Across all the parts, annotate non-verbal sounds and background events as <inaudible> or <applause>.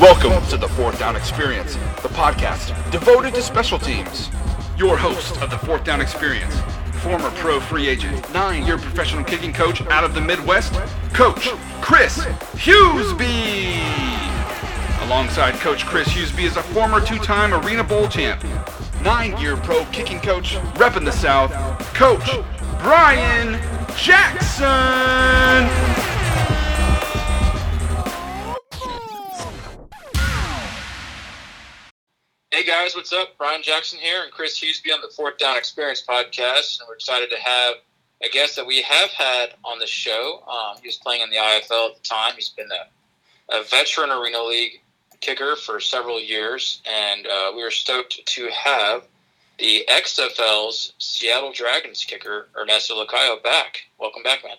Welcome to the Fourth Down Experience, the podcast devoted to special teams. Your host of the Fourth Down Experience, former pro free agent, nine year professional kicking coach out of the Midwest, Coach Chris Hughesby. Alongside Coach Chris Hughesby is a former two time Arena Bowl champ, nine year pro kicking coach, repping the South, Coach Brian Jackson. Hey guys, what's up? Brian Jackson here and Chris Hughesby on the Fourth Down Experience podcast. And we're excited to have a guest that we have had on the show. Um, he was playing in the IFL at the time. He's been a, a veteran Arena League kicker for several years. And uh, we are stoked to have the XFL's Seattle Dragons kicker, Ernesto Lacayo, back. Welcome back, man.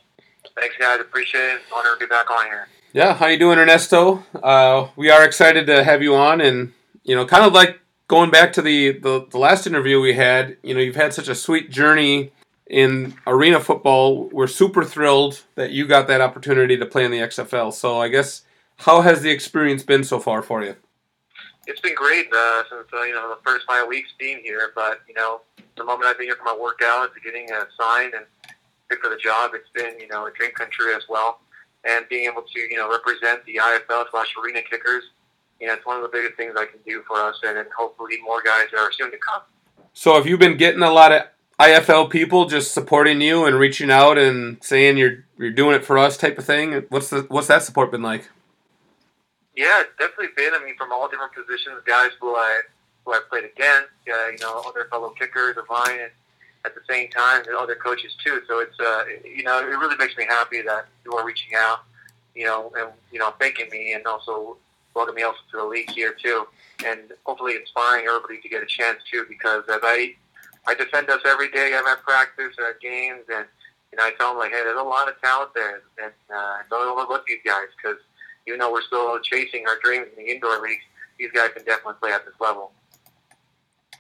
Thanks, guys. Appreciate it. Honor to be back on here. Yeah, how you doing, Ernesto? Uh, we are excited to have you on, and you know, kind of like going back to the, the the last interview we had. You know, you've had such a sweet journey in arena football. We're super thrilled that you got that opportunity to play in the XFL. So, I guess, how has the experience been so far for you? It's been great uh, since uh, you know the first five weeks being here. But you know, the moment I've been here for my workout to getting uh, signed and picked for the job, it's been you know a dream come true as well. And being able to you know represent the IFL slash arena kickers, you know, it's one of the biggest things I can do for us, and, and hopefully more guys are soon to come. So, have you been getting a lot of IFL people just supporting you and reaching out and saying you're you're doing it for us type of thing? What's the what's that support been like? Yeah, it's definitely been. I mean, from all different positions, guys who I who I played against, uh, you know, other fellow kickers of mine, and at the same time, and other coaches too. So it's uh, you know, it really makes me happy that you are reaching out, you know, and you know, thanking me, and also welcoming me also to the league here too, and hopefully inspiring everybody to get a chance too. Because as I I defend us every day, I'm at practice, at games, and you know, I tell them like, hey, there's a lot of talent there, and uh, don't overlook these guys because even though we're still chasing our dreams in the indoor leagues, these guys can definitely play at this level.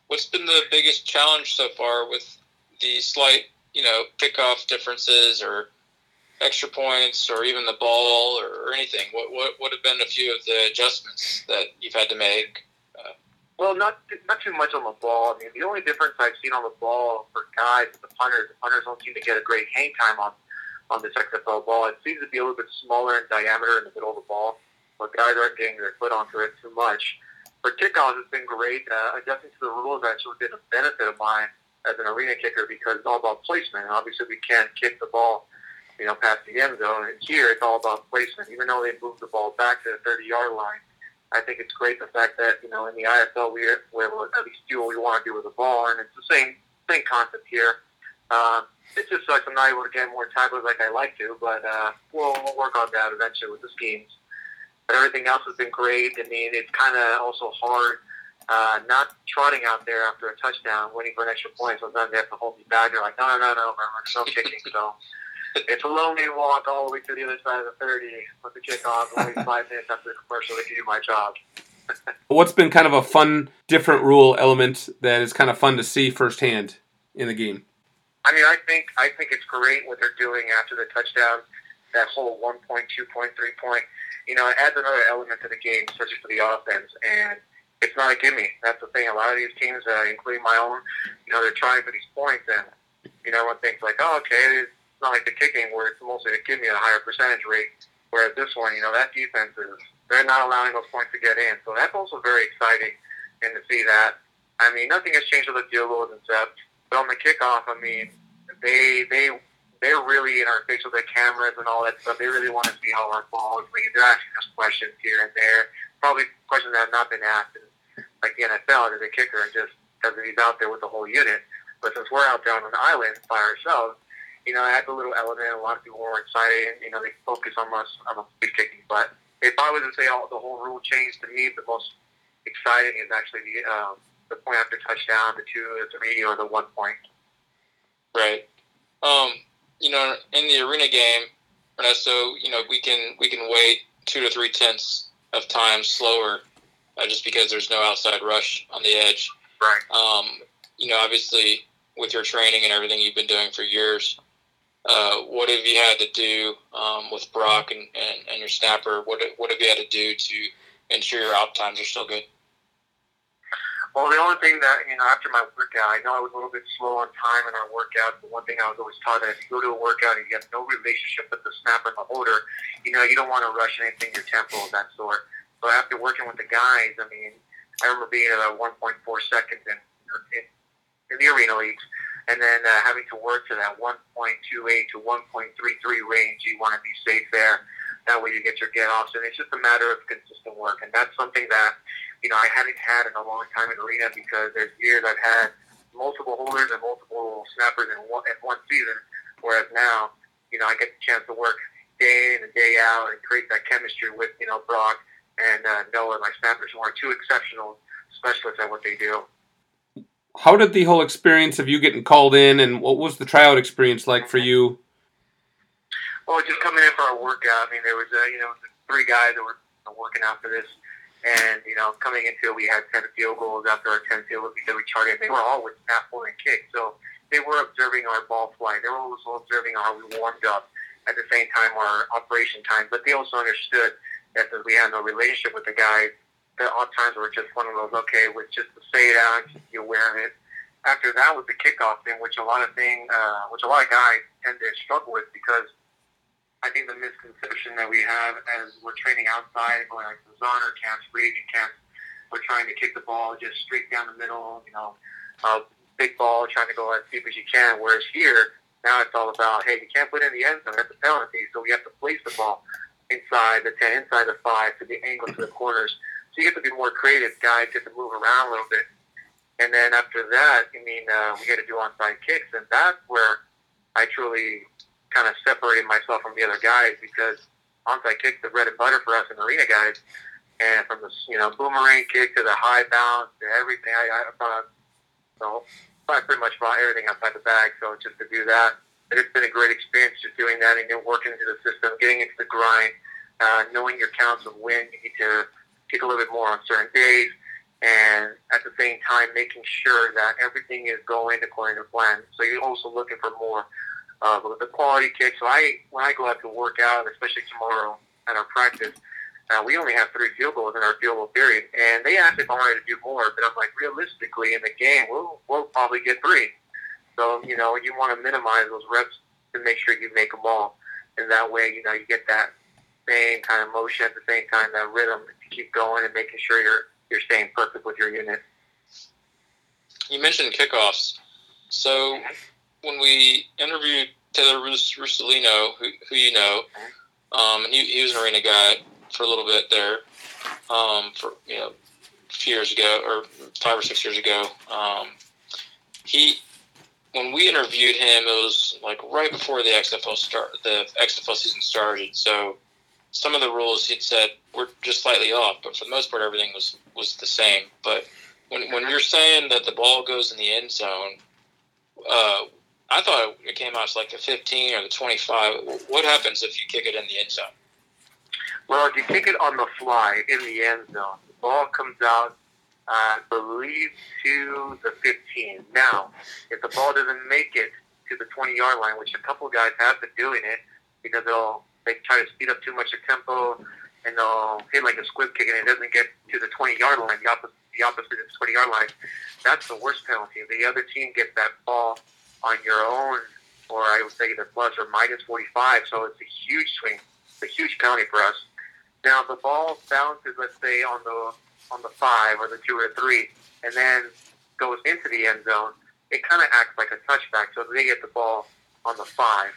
What's been the biggest challenge so far with the slight, you know, kickoff differences or extra points or even the ball or, or anything? What, what would have been a few of the adjustments that you've had to make? Uh, Well, not not too much on the ball. I mean, the only difference I've seen on the ball for guys is the punters. The punters don't seem to get a great hang time on on this XFL ball. It seems to be a little bit smaller in diameter in the middle of the ball, but guys aren't getting their foot onto it too much. For kickoffs, it's been great. Uh, adjusting to the rules actually been a benefit of mine as an arena kicker because it's all about placement. And obviously, we can't kick the ball, you know, past the end zone. And here, it's all about placement. Even though they moved the ball back to the 30-yard line, I think it's great the fact that you know in the IFL we're, we're able to at least do what we want to do with the ball, and it's the same same concept here. Uh, it just sucks I'm not able to get more tackles like I like to, but uh, we'll, we'll work on that eventually with the schemes. But everything else has been great. I mean, it's kind of also hard uh, not trotting out there after a touchdown, waiting for an extra point. Sometimes they have to hold me back. They're like, no, no, no, no, we're still kicking. <laughs> So <laughs> it's a lonely walk all the way to the other side of the 30 with the kickoff, only <laughs> five minutes after the commercial to do my job. <laughs> What's been kind of a fun, different rule element that is kind of fun to see firsthand in the game? I mean, I think I think it's great what they're doing after the touchdown. That whole one point, two point, three point. You know, it adds another element to the game, especially for the offense. And it's not a gimme. That's the thing. A lot of these teams, uh, including my own, you know, they're trying for these points, and you know, one thinks like, oh, okay, it's not like the kicking where it's mostly a gimme, a higher percentage rate. Whereas this one, you know, that defense is they're not allowing those points to get in. So that's also very exciting, and to see that. I mean, nothing has changed with the field goals and stuff. But on the kickoff, I mean, they they they're really in our face with the cameras and all that stuff. They really want to see how our ball is lead. They're asking us questions here and there, probably questions that have not been asked in like the NFL as a kicker, and just because he's out there with the whole unit. But since we're out there on an island by ourselves, you know, I had the little element. A lot of people were excited. And, you know, they focus on us on the free kicking. But if I was to say all the whole rule change to me, the most exciting is actually the um, the point after touchdown, the two, the three, or the one point. Right. Um, you know, in the arena game, Ernesto, you know, we can we can wait two to three tenths of time slower, uh, just because there's no outside rush on the edge. Right. Um, you know, obviously with your training and everything you've been doing for years, uh, what have you had to do um, with Brock and, and, and your snapper? What what have you had to do to ensure your out times are still good? Well, the only thing that, you know, after my workout, I know I was a little bit slow on time in our workout, but one thing I was always taught that if you go to a workout and you have no relationship with the snapper and the holder, you know, you don't want to rush anything, your tempo of that sort. So after working with the guys, I mean, I remember being at a 1.4 seconds in, in, in the arena leagues, and then uh, having to work to that 1.28 to 1.33 range. You want to be safe there. That way you get your get offs, and it's just a matter of consistent work. And that's something that you know, I haven't had in a long time in arena because there's years I've had multiple holders and multiple snappers in one, in one season, whereas now, you know, I get the chance to work day in and day out and create that chemistry with, you know, Brock and uh, Noah, my snappers, who are two exceptional specialists at what they do. How did the whole experience of you getting called in, and what was the tryout experience like for you? Well, just coming in for our workout. I mean, there was, uh, you know, three guys that were working out for this and, you know, coming into it, we had 10 field goals after our 10 field goals that we charted. They were all with snap, point, and kick. So they were observing our ball flight. They were also observing how we warmed up at the same time our operation time. But they also understood that since we had no relationship with the guys, that odd times were just one of those, okay, with just say it out, just of it. After that was the kickoff thing, which a lot of thing, uh, which a lot of guys tend to struggle with because I think the misconception that we have as we're training outside, going like the zoner camps, raging camps, we're trying to kick the ball just straight down the middle, you know, uh, big ball, trying to go as deep as you can. Whereas here, now it's all about, hey, you can't put it in the end zone. That's a penalty. So we have to place the ball inside the 10, inside the 5 to the angle to the corners. You get to be more creative. Guys get to move around a little bit. And then after that, I mean, uh, we get to do onside kicks. And that's where I truly kind of separated myself from the other guys because onside kick's the bread and butter for us in arena guys. And from the you know boomerang kick to the high bounce to everything, I, I thought so I pretty much brought everything outside the bag. So just to do that, it's been a great experience just doing that and then working into the system, getting into the grind, uh, knowing your counts of when you need to kick a little bit more on certain days, and at the same time making sure that everything is going according to plan. So you're also looking for more uh, but the quality kick. So I, when I go out to work out, especially tomorrow at our practice, uh, we only have three field goals in our field goal period, and they asked if I wanted to do more, but I'm like, realistically, in the game, we'll we'll probably get three. So you know, you want to minimize those reps to make sure you make them all, and that way, you know, you get that same kind of motion at the same time, that rhythm to keep going and making sure you're you're staying perfect with your unit. You mentioned kickoffs, so when we interviewed Taylor Russolino, who, who you know, um, he, he was an arena guy for a little bit there, um, for you know, a few years ago or five or six years ago. Um, he, when we interviewed him, it was like right before the XFL start, the XFL season started. So some of the rules he'd said were just slightly off, but for the most part, everything was was the same. But when when you're saying that the ball goes in the end zone, uh, I thought it came out as like the 15 or the 25. What happens if you kick it in the end zone? Well, if you kick it on the fly in the end zone, the ball comes out, I believe, to the 15. Now, if the ball doesn't make it to the 20 yard line, which a couple guys have been doing it because they'll they try to speed up too much of tempo and they'll hit like a squib kick and it doesn't get to the 20 yard line, the opposite, the opposite of the 20 yard line, that's the worst penalty. The other team gets that ball on your own, or I would say either plus or minus 45. So it's a huge swing, it's a huge penalty for us. Now the ball bounces, let's say on the on the five or the two or the three, and then goes into the end zone. It kind of acts like a touchback, so they get the ball on the five.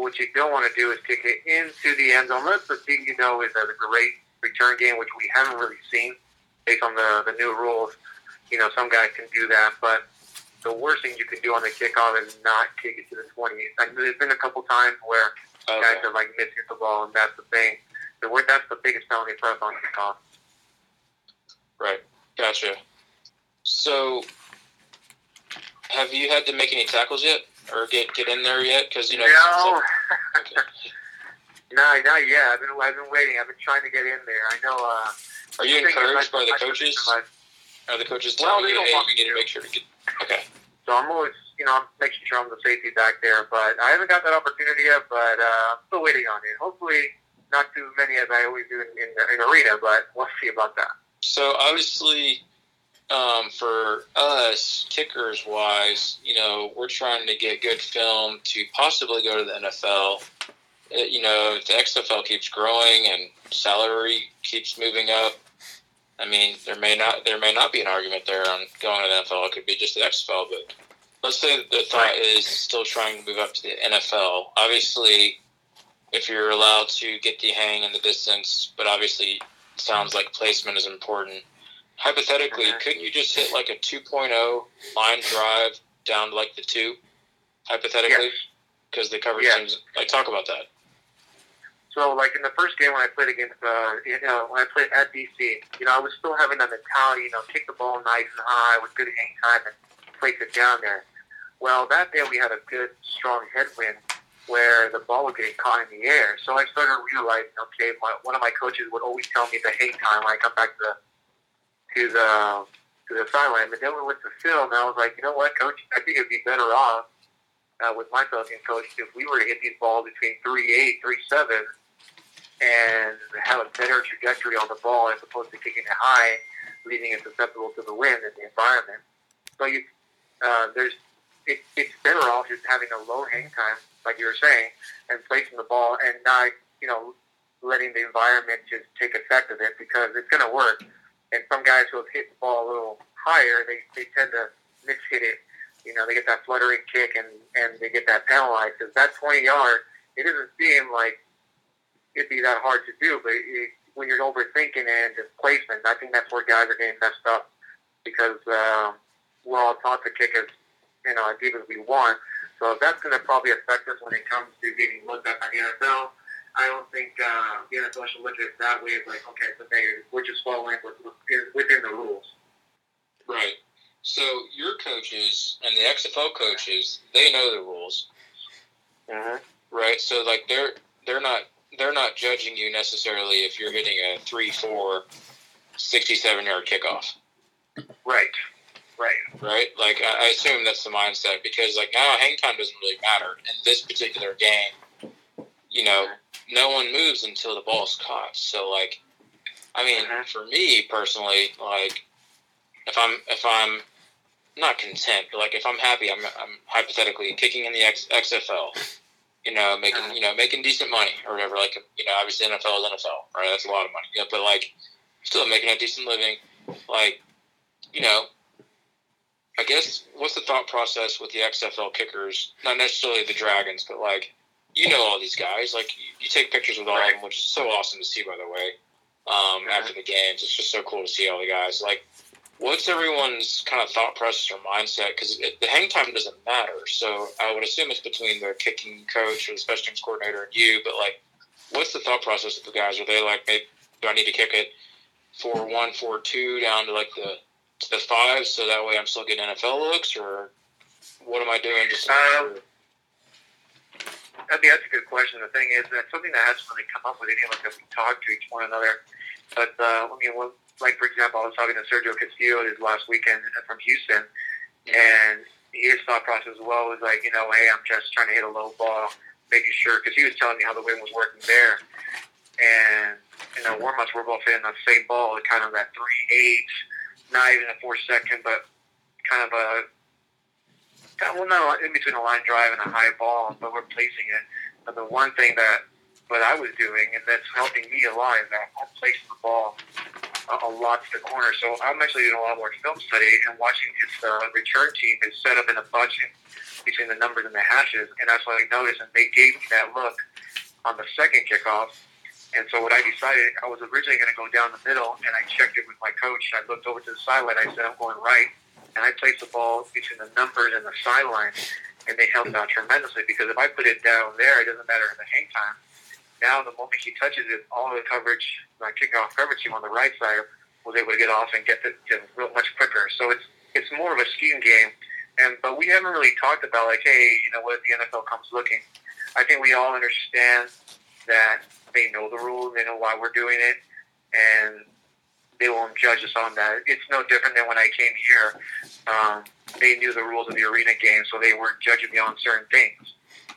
What you don't want to do is kick it into the end zone. Unless the thing you know is a great return game, which we haven't really seen based on the the new rules. You know, some guys can do that, but the worst thing you can do on the kickoff is not kick it to the 20. Like, there's been a couple times where okay. guys have like missed the ball, and that's the thing. The that's the biggest penalty for us on kickoff. Right. Gotcha. So, have you had to make any tackles yet, or get get in there yet? Because you know. No. okay. <laughs> no, not yet. I've been I've been waiting. I've been trying to get in there. I know. Uh, Are you encouraged by the coaches? Are the coaches telling well, you, hey, you need to make sure to get <laughs> Okay. So I'm always you know, I'm making sure I'm the safety back there. But I haven't got that opportunity yet. But uh, I'm still waiting on it. Hopefully, not too many as I always do in, in, in arena. But we'll see about that. So obviously, um, for us kickers wise, you know, we're trying to get good film to possibly go to the NFL. Uh, you know, the XFL keeps growing and salary keeps moving up, I mean, there may not there may not be an argument there on going to the NFL. It could be just the XFL, but let's say the thought is still trying to move up to the NFL. Obviously, if you're allowed to get the hang in the distance, but obviously, sounds like placement is important hypothetically, couldn't you just hit like a 2.0 line drive down to like the two, hypothetically? Because the coverage yes. seems like talk about that. So, like in the first game when I played against, uh, you know, when I played at DC, you know, I was still having that mentality, you know, kick the ball nice and high with good hang time and place it down there. Well, that day we had a good, strong headwind where the ball was getting caught in the air. So I started realizing, okay, my, one of my coaches would always tell me the hang time when I come back to the to the to the sideline. But then we went to film, and I was like, you know what, coach? I think it'd be better off uh, with my Falcon coach if we were to hit these balls between three eight, three seven, and have a better trajectory on the ball as opposed to kicking it high, leaving it susceptible to the wind and the environment. So you, uh, there's it, it's better off just having a low hang time, like you were saying, and placing the ball and not, you know, letting the environment just take effect of it because it's going to work and some guys who have hit the ball a little higher, they, they tend to miss hit it. You know, they get that fluttering kick and, and they get that penalized. Because that 20 yard, it doesn't seem like it'd be that hard to do, but it, when you're overthinking and displacement, I think that's where guys are getting messed up because uh, we're all taught to kick as you know as deep as we want. So that's going to probably affect us when it comes to getting looked at by the NFL. I don't think uh, the NFL should look at it that way. It's like, okay, so they, we're just following within the rules. Right. So your coaches and the XFL coaches, they know the rules. Uh-huh. Right. So like they're they're not they're not judging you necessarily if you're hitting a 3-4 67 yard kickoff. Right. Right. Right. Like I assume that's the mindset because like now hang time doesn't really matter in this particular game. You know, no one moves until the ball's caught. So like, I mean, uh-huh. for me personally, like if I'm if I'm not content, but like if I'm happy, I'm I'm hypothetically kicking in the X, XFL, you know, making uh-huh. you know making decent money or whatever. Like you know, obviously NFL is NFL, right? That's a lot of money. Yeah, but like still making a decent living, like you know. I guess what's the thought process with the XFL kickers? Not necessarily the Dragons, but like you know all these guys. Like you, take pictures with all right. of them, which is so awesome to see. By the way, um, mm-hmm. after the games, it's just so cool to see all the guys. Like, what's everyone's kind of thought process or mindset? Because the hang time doesn't matter. So I would assume it's between the kicking coach or the special teams coordinator and you. But like, what's the thought process of the guys? Are they like, maybe do I need to kick it four one, four two down to like the to the five, so that way I'm still getting NFL looks, or what am I doing? Just um, I think that's a good question. The thing is, that's something that hasn't really come up with any of us that we talk to each one another. But uh, I mean, well, like for example, I was talking to Sergio Castillo this last weekend from Houston, and his thought process as well was like, you know, hey, I'm just trying to hit a low ball, making sure because he was telling me how the wind was working there, and you know, warm-ups we're both hitting the same ball, kind of that three eight, not even a four second, but kind of a well, no, in between a line drive and a high ball, but we're placing it. But the one thing that what I was doing, and that's helping me a lot, is that I'm placing the ball a, a lot to the corner. So I'm actually doing a lot more film study and watching his uh, return team is set up in a bunch between the numbers and the hashes, and that's what I noticed. And they gave me that look on the second kickoff. And so what I decided, I was originally going to go down the middle, and I checked it with my coach. I looked over to the sideline. I said, I'm going right and I placed the ball between the numbers and the sideline, and they helped out tremendously because if I put it down there, it doesn't matter in the hang time. Now, the moment he touches it, all the coverage, my kickoff coverage team on the right side was able to get off and get it real much quicker. So it's it's more of a scheme game, and but we haven't really talked about like, hey, you know, what if the NFL comes looking? I think we all understand that they know the rules, they know why we're doing it, and they won't judge us on that. It's no different than when I came here. Um, they knew the rules of the arena game, so they weren't judging me on certain things.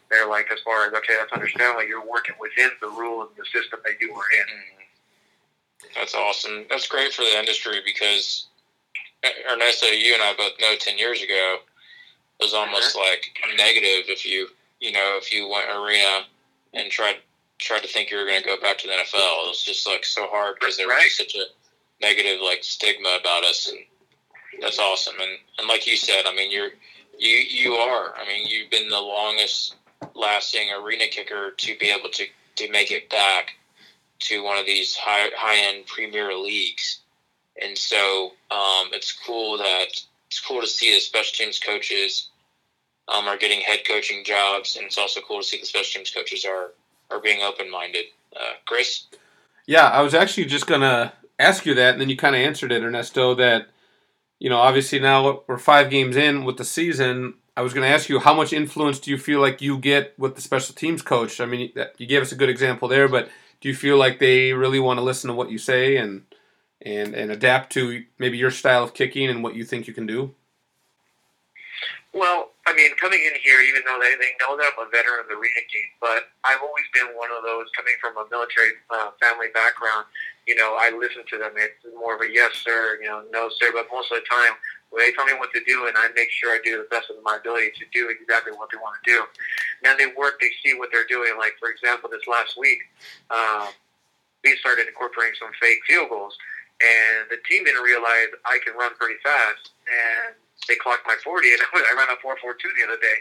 They're like, as far as okay, that's understandable. You're working within the rule and the system that you were in. Mm-hmm. That's awesome. That's great for the industry because Ernesto, you and I both know ten years ago it was almost mm-hmm. like negative if you you know if you went arena and tried tried to think you were going to go back to the NFL. It was just like so hard because there was such a negative like stigma about us, and that's awesome. And and like you said, I mean, you're you you are. I mean, you've been the longest lasting arena kicker to be able to to make it back to one of these high high end Premier leagues. And so um, it's cool that it's cool to see the special teams coaches um, are getting head coaching jobs, and it's also cool to see the special teams coaches are are being open minded. Uh, Chris. Yeah, I was actually just gonna ask you that, and then you kind of answered it, Ernesto. That you know, obviously now we're five games in with the season. I was going to ask you how much influence do you feel like you get with the special teams coach? I mean, you gave us a good example there, but do you feel like they really want to listen to what you say and and and adapt to maybe your style of kicking and what you think you can do? Well, I mean, coming in here, even though they, they know that I'm a veteran of the arena game, but I've always been one of those coming from a military uh, family background. You know, I listen to them. It's more of a yes, sir, you know, no, sir. But most of the time, well, they tell me what to do, and I make sure I do the best of my ability to do exactly what they want to do. Now they work, they see what they're doing. Like, for example, this last week, uh, we started incorporating some fake field goals, and the team didn't realize I can run pretty fast, and they clocked my 40, and <laughs> I ran a 4.42 the other day.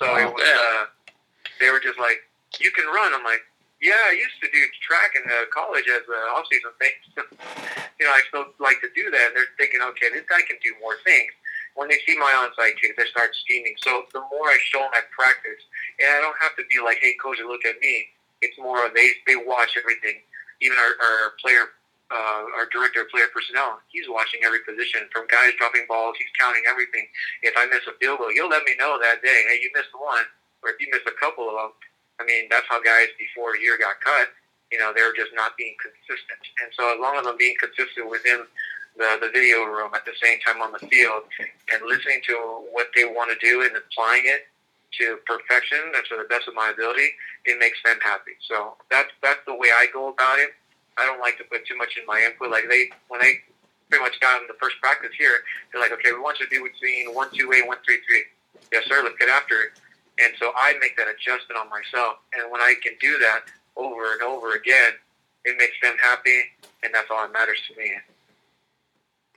So oh, it was, uh, they were just like, "You can run." I'm like, "Yeah, I used to do track in uh, college as an off-season thing. you know, I still like to do that." They're thinking, "Okay, this guy can do more things." When they see my onside kick, they start scheming. So the more I show them at practice, and I don't have to be like, "Hey, coach, look at me." It's more they they watch everything. Even our, our player uh, our director of player personnel, he's watching every position from guys dropping balls. He's counting everything. If I miss a field goal, he'll let me know that day. Hey, you missed one, or if you missed a couple of them. I mean, that's how guys before a year got cut. You know, they were just not being consistent. And so, as long as I'm being consistent within the, the video room at the same time on the field and listening to what they want to do and applying it to perfection and to the best of my ability, it makes them happy. So that's that's the way I go about it. I don't like to put too much in my input. Like they, when they pretty much got in the first practice here, they're like, okay, we want you to do between one two eight, one three three. Yes, sir. Let's get after it. And so I make that adjustment on myself. And when I can do that over and over again, it makes them happy, and that's all that matters to me.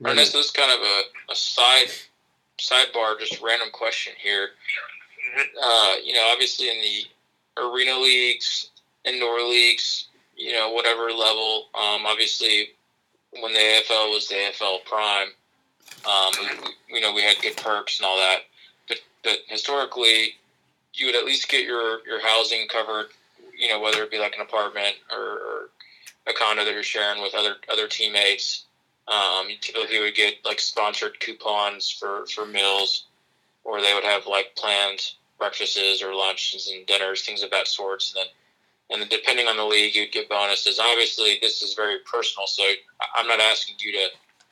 And this is kind of a, a side sidebar, just random question here. Mm-hmm. Uh, you know, obviously in the arena leagues, indoor leagues, you know, whatever level. Um, obviously, when the AFL was the AFL Prime, um, you know, we had good perks and all that. But, but historically, you would at least get your, your housing covered, you know, whether it be like an apartment or, or a condo that you're sharing with other other teammates. Um, typically, would get like sponsored coupons for, for meals, or they would have like planned breakfasts or lunches and dinners, things of that sort. And then and then depending on the league, you'd get bonuses. Obviously, this is very personal, so I'm not asking you to.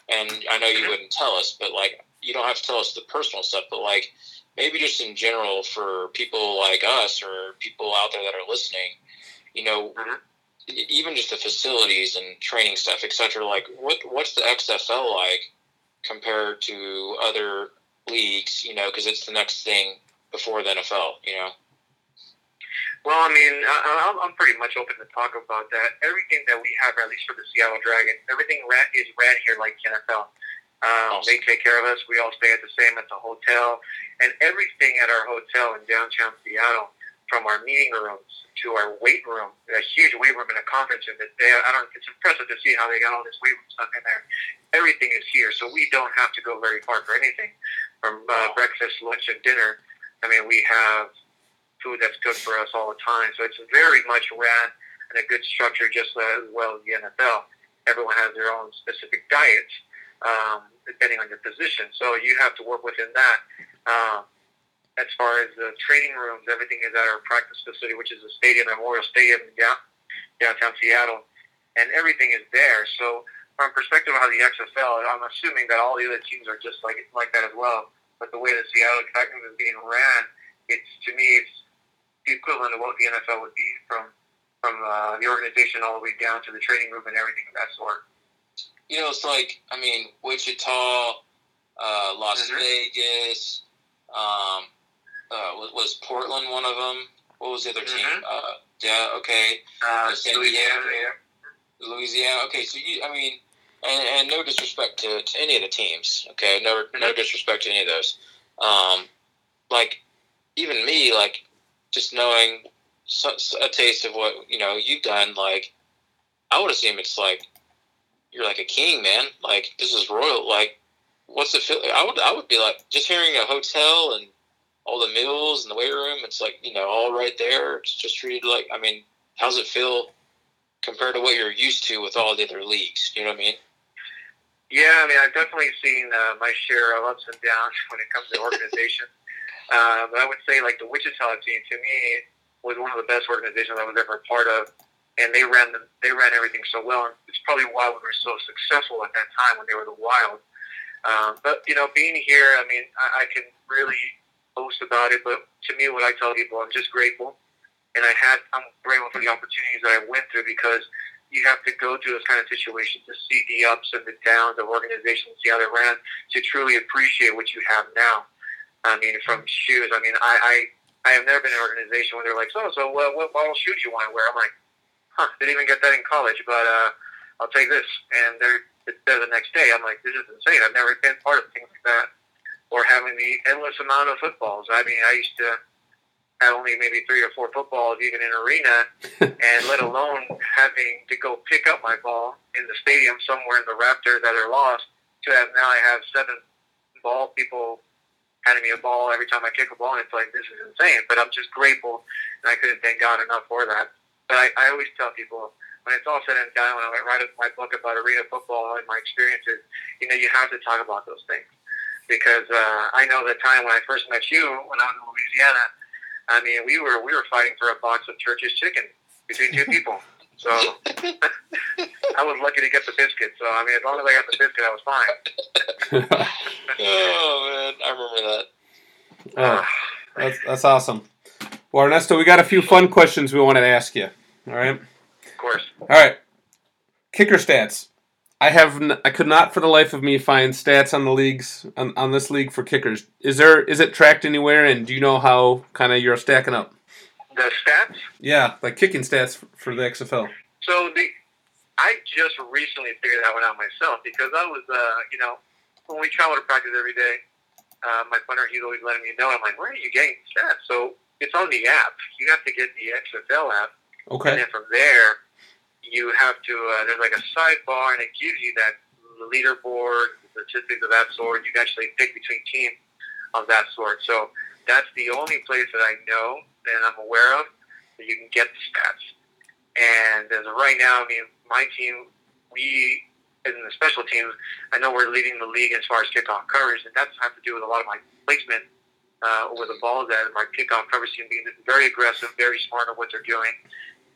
And I know you wouldn't tell us, but like you don't have to tell us the personal stuff, but like maybe just in general for people like us or people out there that are listening, you know, mm-hmm. even just the facilities and training stuff, etc. Like, what what's the XFL like compared to other leagues? You know, because it's the next thing before the NFL. You know. Well, I mean, I, I'm pretty much open to talk about that. Everything that we have, at least for the Seattle Dragons, everything ran, is ran here like NFL. Um, awesome. They take care of us. We all stay at the same at the hotel, and everything at our hotel in downtown Seattle, from our meeting rooms to our weight room, a huge weight room in a conference room. That they, I don't. It's impressive to see how they got all this weight room stuff in there. Everything is here, so we don't have to go very far for anything, from uh, breakfast, lunch, and dinner. I mean, we have food that's good for us all the time. So it's very much ran in a good structure, just as well as the NFL. Everyone has their own specific diets um, depending on your position. So you have to work within that. Um, as far as the training rooms, everything is at our practice facility, which is the Stadium Memorial Stadium down, downtown Seattle, and everything is there. So from perspective of how the XFL, I'm assuming that all the other teams are just like like that as well. but the way the Seattle Kraken is being ran, it's to me it's the equivalent of what the NFL would be from from uh, the organization all the way down to the training room and everything of that sort. You know, it's like I mean, Wichita, uh, Las Mhm. Vegas, um, uh, was, was Portland one of them? What was the other team? Mhm. Uh, yeah, okay, Uh, Louisiana, Louisiana. Okay, so you, I mean, and, and no disrespect to, to any of the teams. Okay, no no Mhm. disrespect to any of those. Um, like even me, like just knowing so, so- a taste of what you know you've done, like I would assume it's like you're like a king, man. Like this is royal. Like what's it feel? I would I would be like just hearing a hotel and all the meals and the weight room. It's like you know all right there. It's just treated like I mean, how's it feel compared to what you're used to with all the other leagues? You know what I mean? Yeah, I mean, I've definitely seen uh, my share of ups and downs <laughs> when it comes to organization. uh, but I would say, like the Wichita team, to me, was one of the best organizations I was ever a part of, and they ran the, they ran everything so well. And it's probably why we were so successful at that time when they were the Wild. Um, but you know, being here, I mean, I, I can really boast about it. But to me, what I tell people, I'm just grateful, and I had I'm grateful for the opportunities that I went through because you have to go through those kind of situations to see the ups and the downs of organizations, see how they ran, to truly appreciate what you have now. I mean, from shoes. I mean, I I, I have never been in an organization where they're like, so so what, what model shoes you want to wear? I'm like, huh, didn't even get that in college, but uh, I'll take this. And they're it's there the next day. I'm like, this is insane. I've never been part of things like that. Or having the endless amount of footballs. I mean, I used to have only maybe three or four footballs even in arena, <laughs> and let alone having to go pick up my ball in the stadium somewhere in the Raptor that are lost. To have now I have seven ball people handing me a ball every time I kick a ball, and it's like this is insane. But I'm just grateful, and I couldn't thank God enough for that. But I, I always tell people when it's all said and done, when I write my book about arena football and my experiences, you know, you have to talk about those things because uh, I know the time when I first met you when I was in Louisiana. I mean, we were we were fighting for a box of Church's chicken between two people. So <laughs> I was lucky to get the biscuit. So I mean, as long as I got the biscuit, I was fine. <laughs> Oh man, I remember that. oh, that's, that's awesome. Well, Ernesto, we got a few fun questions we wanted to ask you. All right. Of course. All right. Kicker stats. I have n- I could not for the life of me find stats on the leagues on, on this league for kickers. Is there is it tracked anywhere and do you know how kind of you're stacking up? The stats. Yeah, like kicking stats for, the XFL. So the I just recently figured that one out myself because I was, uh, you know, when we travel to practice every day, uh, my punter he's always letting me know. I'm like, where are you getting stats? So it's on the app. You have to get the XFL app, and Okay. then from there, you have to. Uh, there's like a sidebar, and it gives you that leaderboard, statistics of that sort. You can actually pick between teams of that sort. So that's the only place that I know that I'm aware of that you can get the stats. And as of right now, I mean, my team, we as in the special teams, I know we're leading the league as far as kickoff coverage, and that's have to do with a lot of my placement uh, the ball. That my kickoff coverage team being very aggressive, very smart on what they're doing.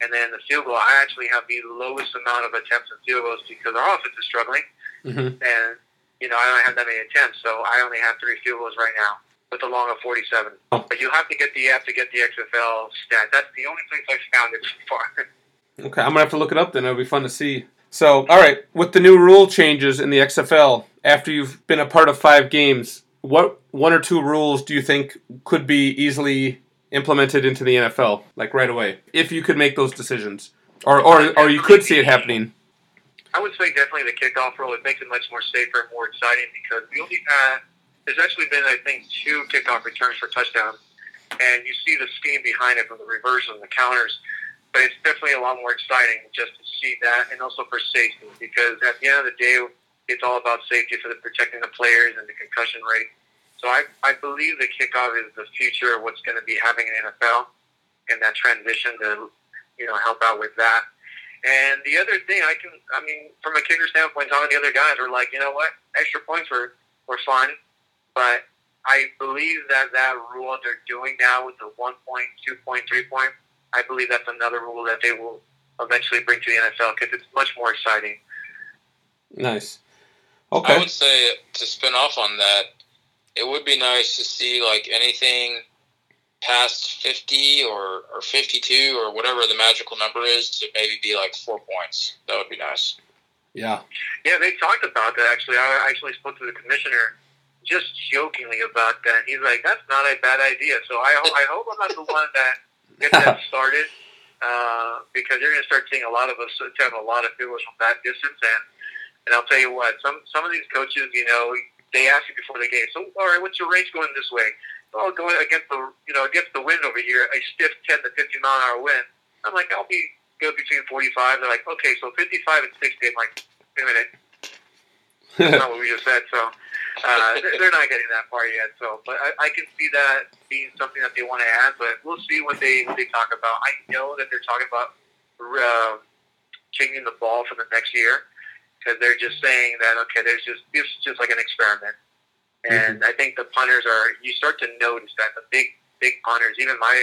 And then the field goal, I actually have the lowest amount of attempts at field goals because our offense is struggling, hmm and you know I don't have that many attempts, so I only have three field goals right now with a long of 47. Oh. But you have to get the app to get the XFL stat. That's the only place I've found it so far. <laughs> Okay, I'm gonna have to look it up then. It'll be fun to see. So, all right, with the new rule changes in the XFL, after you've been a part of five games, what one or two rules do you think could be easily implemented into the NFL, like right away, if you could make those decisions, or or or you could see it happening? I would say definitely the kickoff rule. It makes it much more safer and more exciting because we only had, there's actually been, I think, two kickoff returns for touchdowns. And you see the scheme behind it from the reverse and the counters. But it's definitely a lot more exciting just to see that and also for safety because at the end of the day, it's all about safety for the protecting the players and the concussion rate. So I, I believe the kickoff is the future of what's going to be happening in NFL and that transition to, you know, help out with that. And the other thing I can, I mean, from a kicker standpoint, of the other guys were like, you know what, extra points were, were fun, but I believe that that rule they're doing now with the one point, two point, three point, I believe that's another rule that they will eventually bring to the NFL because it's much more exciting. Nice. I would say to spin off on that, it would be nice to see like anything past 50 or, or 52 or whatever the magical number is to maybe be like four points. That would be nice. Yeah. Yeah, they talked about that actually. I actually spoke to the commissioner just jokingly about that. He's like, "That's not a bad idea." So I, I hope I'm not the one that gets that <laughs> started uh, because you're going to start seeing a lot of us have a lot of fielders from that distance. And and I'll tell you what, some some of these coaches, you know, they ask you before the game. So, all right, what's your range going this way? Oh, going against the you know against the wind over here, a stiff 10 to 15 mile an hour wind. I'm like, I'll be go between 45. They're like, okay, so 55 and 60. I'm like, wait a minute. <laughs> That's not what we just said. So uh, they're not getting that far yet. So, but I, I can see that being something that they want to add. But we'll see what they what they talk about. I know that they're talking about uh, changing the ball for the next year because they're just saying that okay, there's just this is just like an experiment. And mm-hmm. I think the punters are you start to notice that the big big punters, even my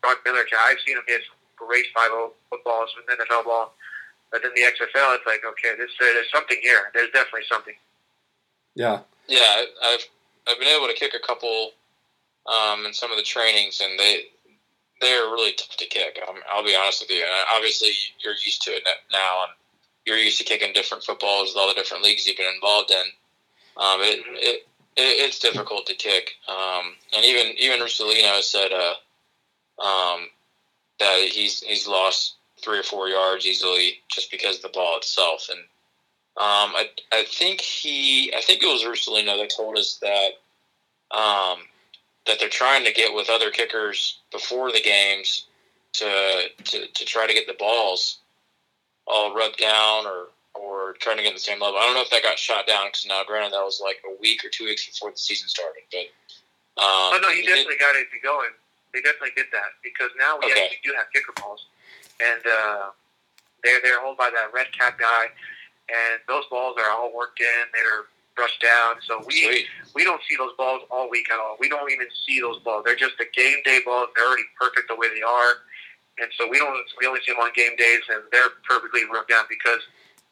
Brock Miller, I've seen him hit great 5 footballs with NFL ball. But then the XFL, it's like, okay, this, there's something here. There's definitely something. Yeah. Yeah, I've I've been able to kick a couple um, in some of the trainings, and they they're really tough to kick. Um, I'll be honest with you. And obviously, you're used to it now, and you're used to kicking different footballs with all the different leagues you've been involved in. Um, it, it, it, it's difficult to kick, um, and even even Russolino said uh, um, that he's he's lost three or four yards easily just because of the ball itself. And um, I I think he I think it was Russolino that told us that um, that they're trying to get with other kickers before the games to to, to try to get the balls all rubbed down or or trying to get the same level. I don't know if that got shot down because now, granted, that was like a week or two weeks before the season started. But um, oh no, he definitely got it going. They definitely did that because now we okay. actually do have kicker balls, and uh, they're they're held by that red cap guy, and those balls are all worked in. They're brushed down, so we Sweet. we don't see those balls all week at all. We don't even see those balls. They're just the game day balls. They're already perfect the way they are, and so we don't we only see them on game days, and they're perfectly rubbed down because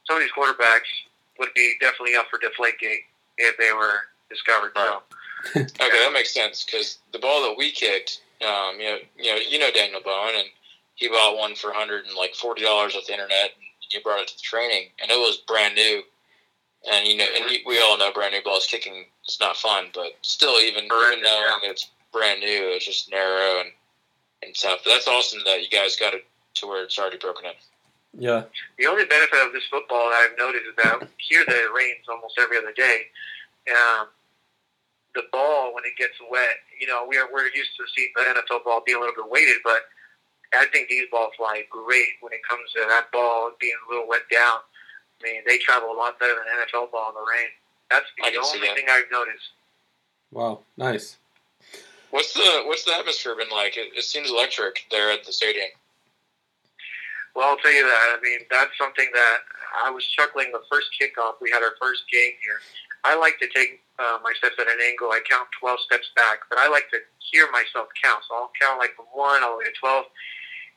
some of these quarterbacks would be definitely up for deflate gate if they were discovered. Right. So. <laughs> okay, that makes sense because the ball that we kicked um, you know, you know, you know Daniel Bowen, and he bought one for hundred and like forty dollars off the internet. And you brought it to the training, and it was brand new. And you know, and we all know brand new balls kicking is not fun, but still, even even knowing yeah. it's brand new, it's just narrow and and tough. But that's awesome that you guys got it to where it's already broken in. Yeah. The only benefit of this football that I've noticed is that <laughs> here that it rains almost every other day. Um, the ball when it gets wet. You know, we're we're used to seeing the NFL ball being a little bit weighted, but I think these balls fly great when it comes to that ball being a little wet down. I mean, they travel a lot better than NFL ball in the rain. That's the only thing I've noticed. Wow, nice. What's the what's the atmosphere been like? It, it seems electric there at the stadium. Well, I'll tell you that. I mean, that's something that I was chuckling the first kickoff. We had our first game here. I like to take uh, my steps at an angle. I count 12 steps back, but I like to hear myself count. So I'll count like from 1 all the way to 12.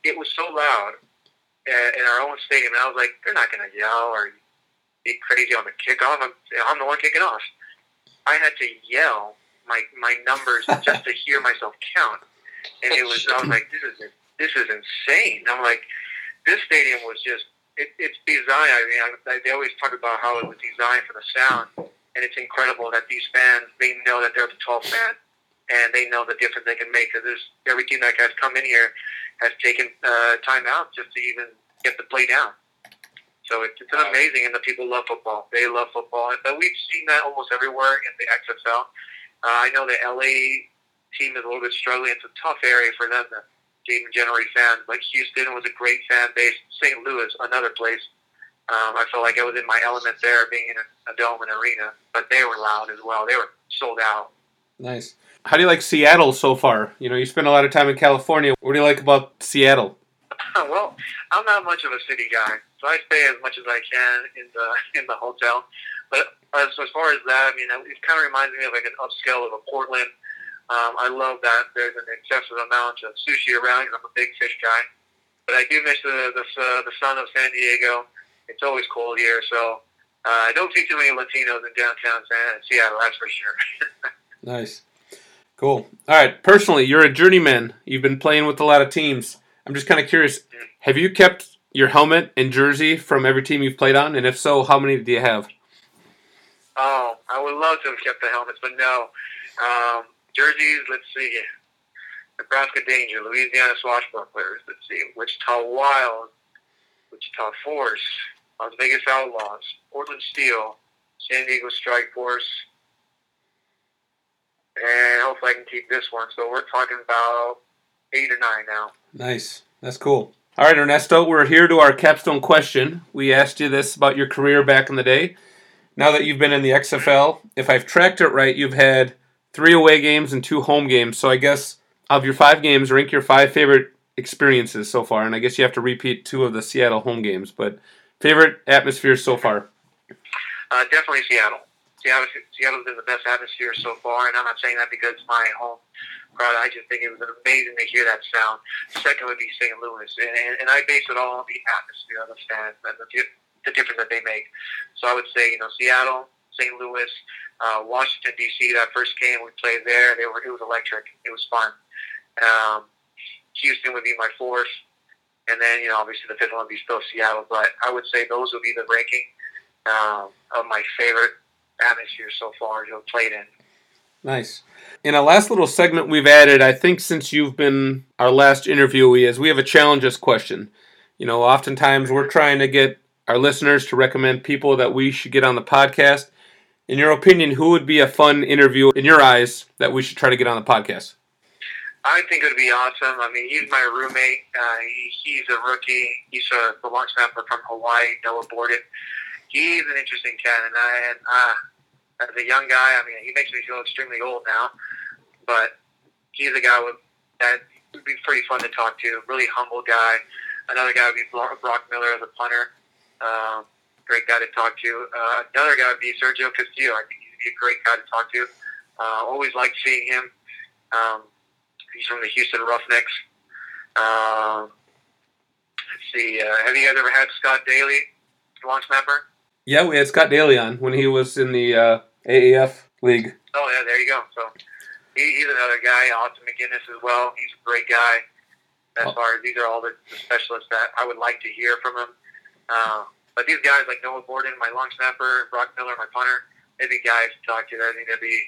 It was so loud in our own stadium, and I was like, they're not going to yell or be crazy on the kickoff. I'm, I'm the one kicking off. I had to yell my my numbers <laughs> just to hear myself count, and it was I was like, this is this is insane. I'm like, this stadium was just it, it's designed. I mean, I, they always talk about how it was designed for the sound and it's incredible that these fans they know that they're the 12th man, and they know the difference they can make. Because every team that has come in here has taken uh, time out just to even get the play down. So it's, it's an amazing, and the people love football. They love football, but we've seen that almost everywhere in the XFL. Uh, I know the LA team is a little bit struggling. It's a tough area for them to even generate fans. But Houston was a great fan base. St. Louis, another place um, I felt like I was in my element there, being in a, a dome and arena. But they were loud as well. They were sold out. Nice. How do you like Seattle so far? You know, you spent a lot of time in California. What do you like about Seattle? <laughs> well, I'm not much of a city guy, so I stay as much as I can in the <laughs> in the hotel. But as, as far as that, I mean, it kind of reminds me of like an upscale of a Portland. Um, I love that there's an excessive amount of sushi around. And I'm a big fish guy, but I do miss the the, uh, the sun of San Diego. It's always cold here, so uh, I don't see too many Latinos in downtown San Seattle. That's for sure. <laughs> Nice. Cool. All right. Personally, you're a journeyman. You've been playing with a lot of teams. I'm just kind of curious. Have you kept your helmet and jersey from every team you've played on? And if so, how many do you have? Oh, I would love to have kept the helmets, but no. Um, jerseys, let's see. Nebraska Danger, Louisiana Swashbucklers, let's see. Wichita Wild, Wichita Force, Las Vegas Outlaws, Portland Steel, San Diego Strike Force, and hopefully I can keep this one. So we're talking about eight or nine now. Nice. That's cool. All right, Ernesto, we're here to our capstone question. We asked you this about your career back in the day. Now that you've been in the XFL, if I've tracked it right, you've had three away games and two home games. So I guess of your five games, rank your five favorite experiences so far. And I guess you have to repeat two of the Seattle home games. But favorite atmosphere so far? Uh, definitely Seattle. Seattle. Seattle's been the best atmosphere so far, and I'm not saying that because it's my home crowd. I just think it was amazing to hear that sound. Second would be St. Louis, and, and, and I base it all on the atmosphere of the fans and the, the difference that they make. So I would say, you know, Seattle, St. Louis, uh, Washington D.C. That first game we played there, they were it was electric. It was fun. Um, Houston would be my fourth, and then you know obviously the fifth one would be still Seattle. But I would say those would be the ranking um, of my favorite atmosphere so far to have played in. Nice. In a last little segment we've added, I think since you've been our last interviewee, is we have a challenges question. You know, oftentimes we're trying to get our listeners to recommend people that we should get on the podcast. In your opinion, who would be a fun interview in your eyes that we should try to get on the podcast? I think it would be awesome. I mean, he's my roommate. Uh, he, he's a rookie. He's a, the long snapper from Hawaii, Noah Borden. He's an interesting cat, and I, and, uh, as a young guy, I mean, he makes me feel extremely old now, but he's a guy with, that would be pretty fun to talk to. Really humble guy. Another guy would be Brock Miller as a punter. Um, great guy to talk to. Uh, another guy would be Sergio Castillo. I think he'd be a great guy to talk to. Uh, always liked seeing him. Um, he's from the Houston Roughnecks. Um, let's see. Uh, have you guys ever had Scott Daly, long snapper? Yeah, we had Scott Daly on when he was in the uh, AAF league. Oh yeah, there you go. So he, he's another guy. Austin MacGinnis as well. He's a great guy. As oh. far as these are all the, the specialists that I would like to hear from him. Uh, but these guys like Noah Borden, my long snapper, Brock Miller, my punter, they'd be guys to talk to. I think they'd be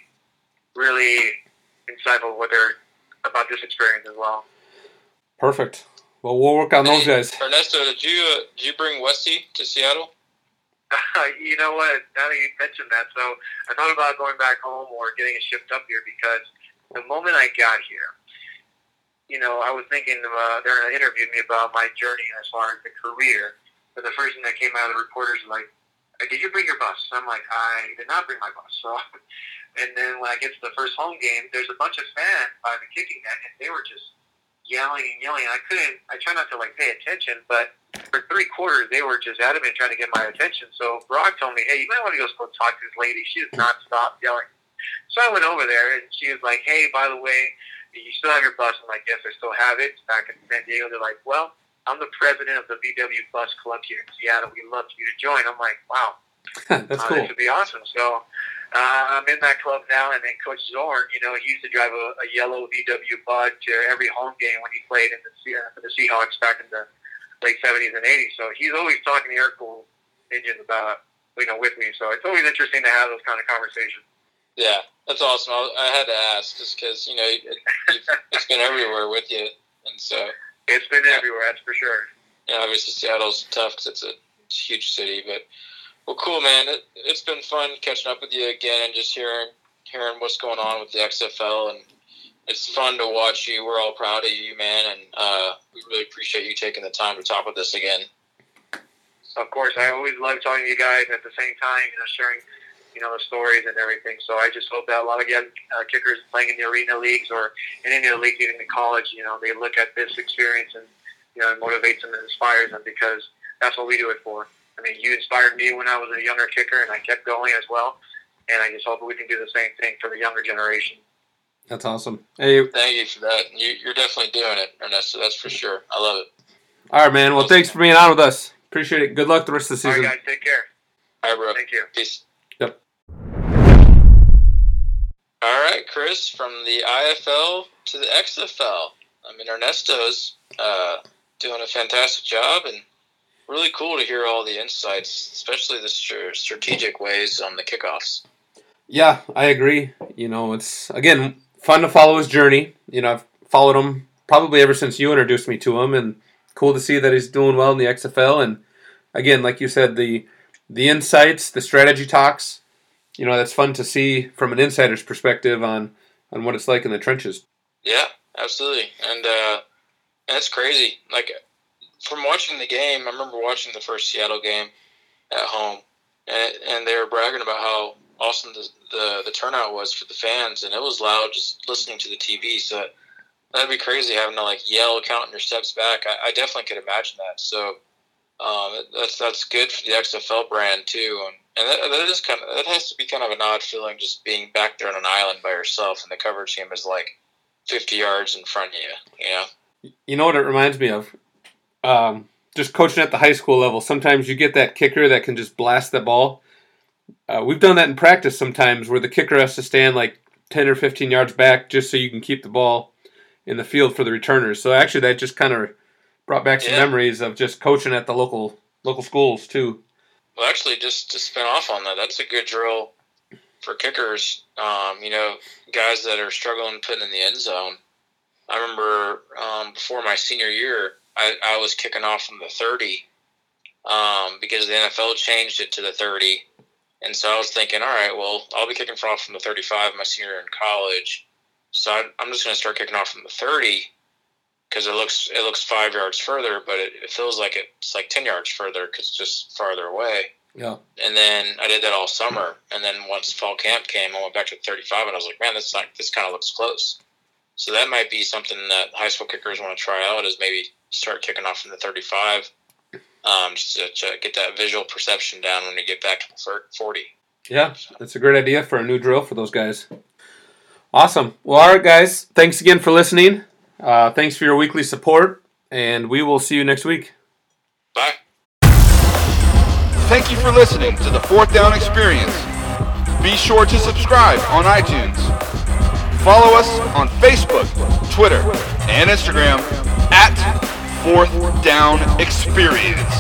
really insightful with their about this experience as well. Perfect. Well, we'll work on those guys. Ernesto, did you uh, did you bring Westy to Seattle? Uh, <laughs> you know what? Now that you mentioned that, so I thought about going back home or getting it shipped up here because the moment I got here, you know, I was thinking uh, they're going to interview me about my journey as far as the career. But the first thing that came out of the reporters like, uh, "Did you bring your bus?" I'm like, "I did not bring my bus." So <laughs> and then when I get to the first home game, there's a bunch of fans by the kicking net, and they were just yelling and yelling. I couldn't. I try not to like pay attention, but for three quarters they were just adamant trying to get my attention. So Brock told me, "Hey, you might want to go talk to this lady. She does not stop yelling." So I went over there, and she was like, "Hey, by the way, do you still have your bus?" I'm like, "Yes, I still have it." It's back in San Diego, they're like, "Well." I'm the president of the VW Bus Club here in Seattle. We'd love for you to join. I'm like, wow, <laughs> that's uh, cool. This would be awesome. So uh, I'm in that club now, and then Coach Zorn, you know, he used to drive a, a yellow VW Bug to every home game when he played in the uh, for the Seahawks back in the late '70s and '80s. So he's always talking to air cooled engines about you know with me. So it's always interesting to have those kind of conversations. Yeah, that's awesome. I, I had to ask just because you know it, it's been everywhere with you, and so it's been yeah. everywhere. That's for sure. Yeah, obviously Seattle's tough because it's a huge city, but well, cool, man. It, it's been fun catching up with you again and just hearing hearing what's going on with the XFL, and it's fun to watch you. We're all proud of you, man, and uh, we really appreciate you taking the time to talk with us again. Of course, I always love talking to you guys. At the same time, you know, sharing you know the stories and everything. So I just hope that a lot of young uh, kickers playing in the arena leagues or in any of the leagues getting to college, you know, they look at this experience and you know it motivates them and inspires them because that's what we do it for. I mean, you inspired me when I was a younger kicker, and I kept going as well. And I just hope we can do the same thing for the younger generation. That's awesome. Hey, thank you for that. You, are definitely doing it, Ernesto. That's for sure. I love it. All right, man. Well, thanks for being on with us. Appreciate it. Good luck the rest of the season. All right, guys. Take care. All right, bro. Thank you. Peace. All right, Chris, from the IFL to the XFL. I mean, Ernesto's uh, doing a fantastic job and really cool to hear all the insights, especially the strategic ways on the kickoffs. Yeah, I agree. You know, it's again fun to follow his journey. You know, I've followed him probably ever since you introduced me to him, and cool to see that he's doing well in the XFL. And again, like you said, the the insights, the strategy talks. You know, that's fun to see from an insider's perspective on on what it's like in the trenches. Yeah, absolutely, and uh, it's crazy. Like from watching the game, I remember watching the first Seattle game at home, and and they were bragging about how awesome the, the, the turnout was for the fans, and it was loud just listening to the TV. So that'd be crazy having to like yell, counting your steps back. I, I definitely could imagine that. So um, that's that's good for the XFL brand too, and, and that, that is kind of that has to be kind of an odd feeling just being back there on an island by yourself, and the coverage team is like fifty yards in front of you. You know. You know what it reminds me of? Um, just coaching at the high school level. Sometimes you get that kicker that can just blast the ball uh, we've done that in practice sometimes where the kicker has to stand like 10 or 15 yards back just so you can keep the ball in the field for the returners. So actually, that just kind of brought back some yeah. memories of just coaching at the local local schools too. Well, actually, just to spin off on that, that's a good drill for kickers. Um, you know, guys that are struggling putting in the end zone. I remember um, before my senior year, I, I was kicking off from the 30 um, because the NFL changed it to the 30 and so I was thinking, all right, well, I'll be kicking off from the 35 my senior year in college. So I'm just going to start kicking off from the 30 because it looks it looks five yards further, but it, it feels like it's like 10 yards further because it's just farther away. Yeah. And then I did that all summer, and then once fall camp came, I went back to 35, and I was like, man, this like this kind of looks close. So that might be something that high school kickers want to try out is maybe start kicking off from the 35 um, just to, to, get that visual perception down when you get back to the 40. Yeah, that's a great idea for a new drill for those guys. Awesome. Well, all right, guys. Thanks again for listening. Uh, thanks for your weekly support, and we will see you next week. Bye. Thank you for listening to the Fourth Down Experience. Be sure to subscribe on iTunes. Follow us on Facebook, Twitter, and Instagram at fourth down experience.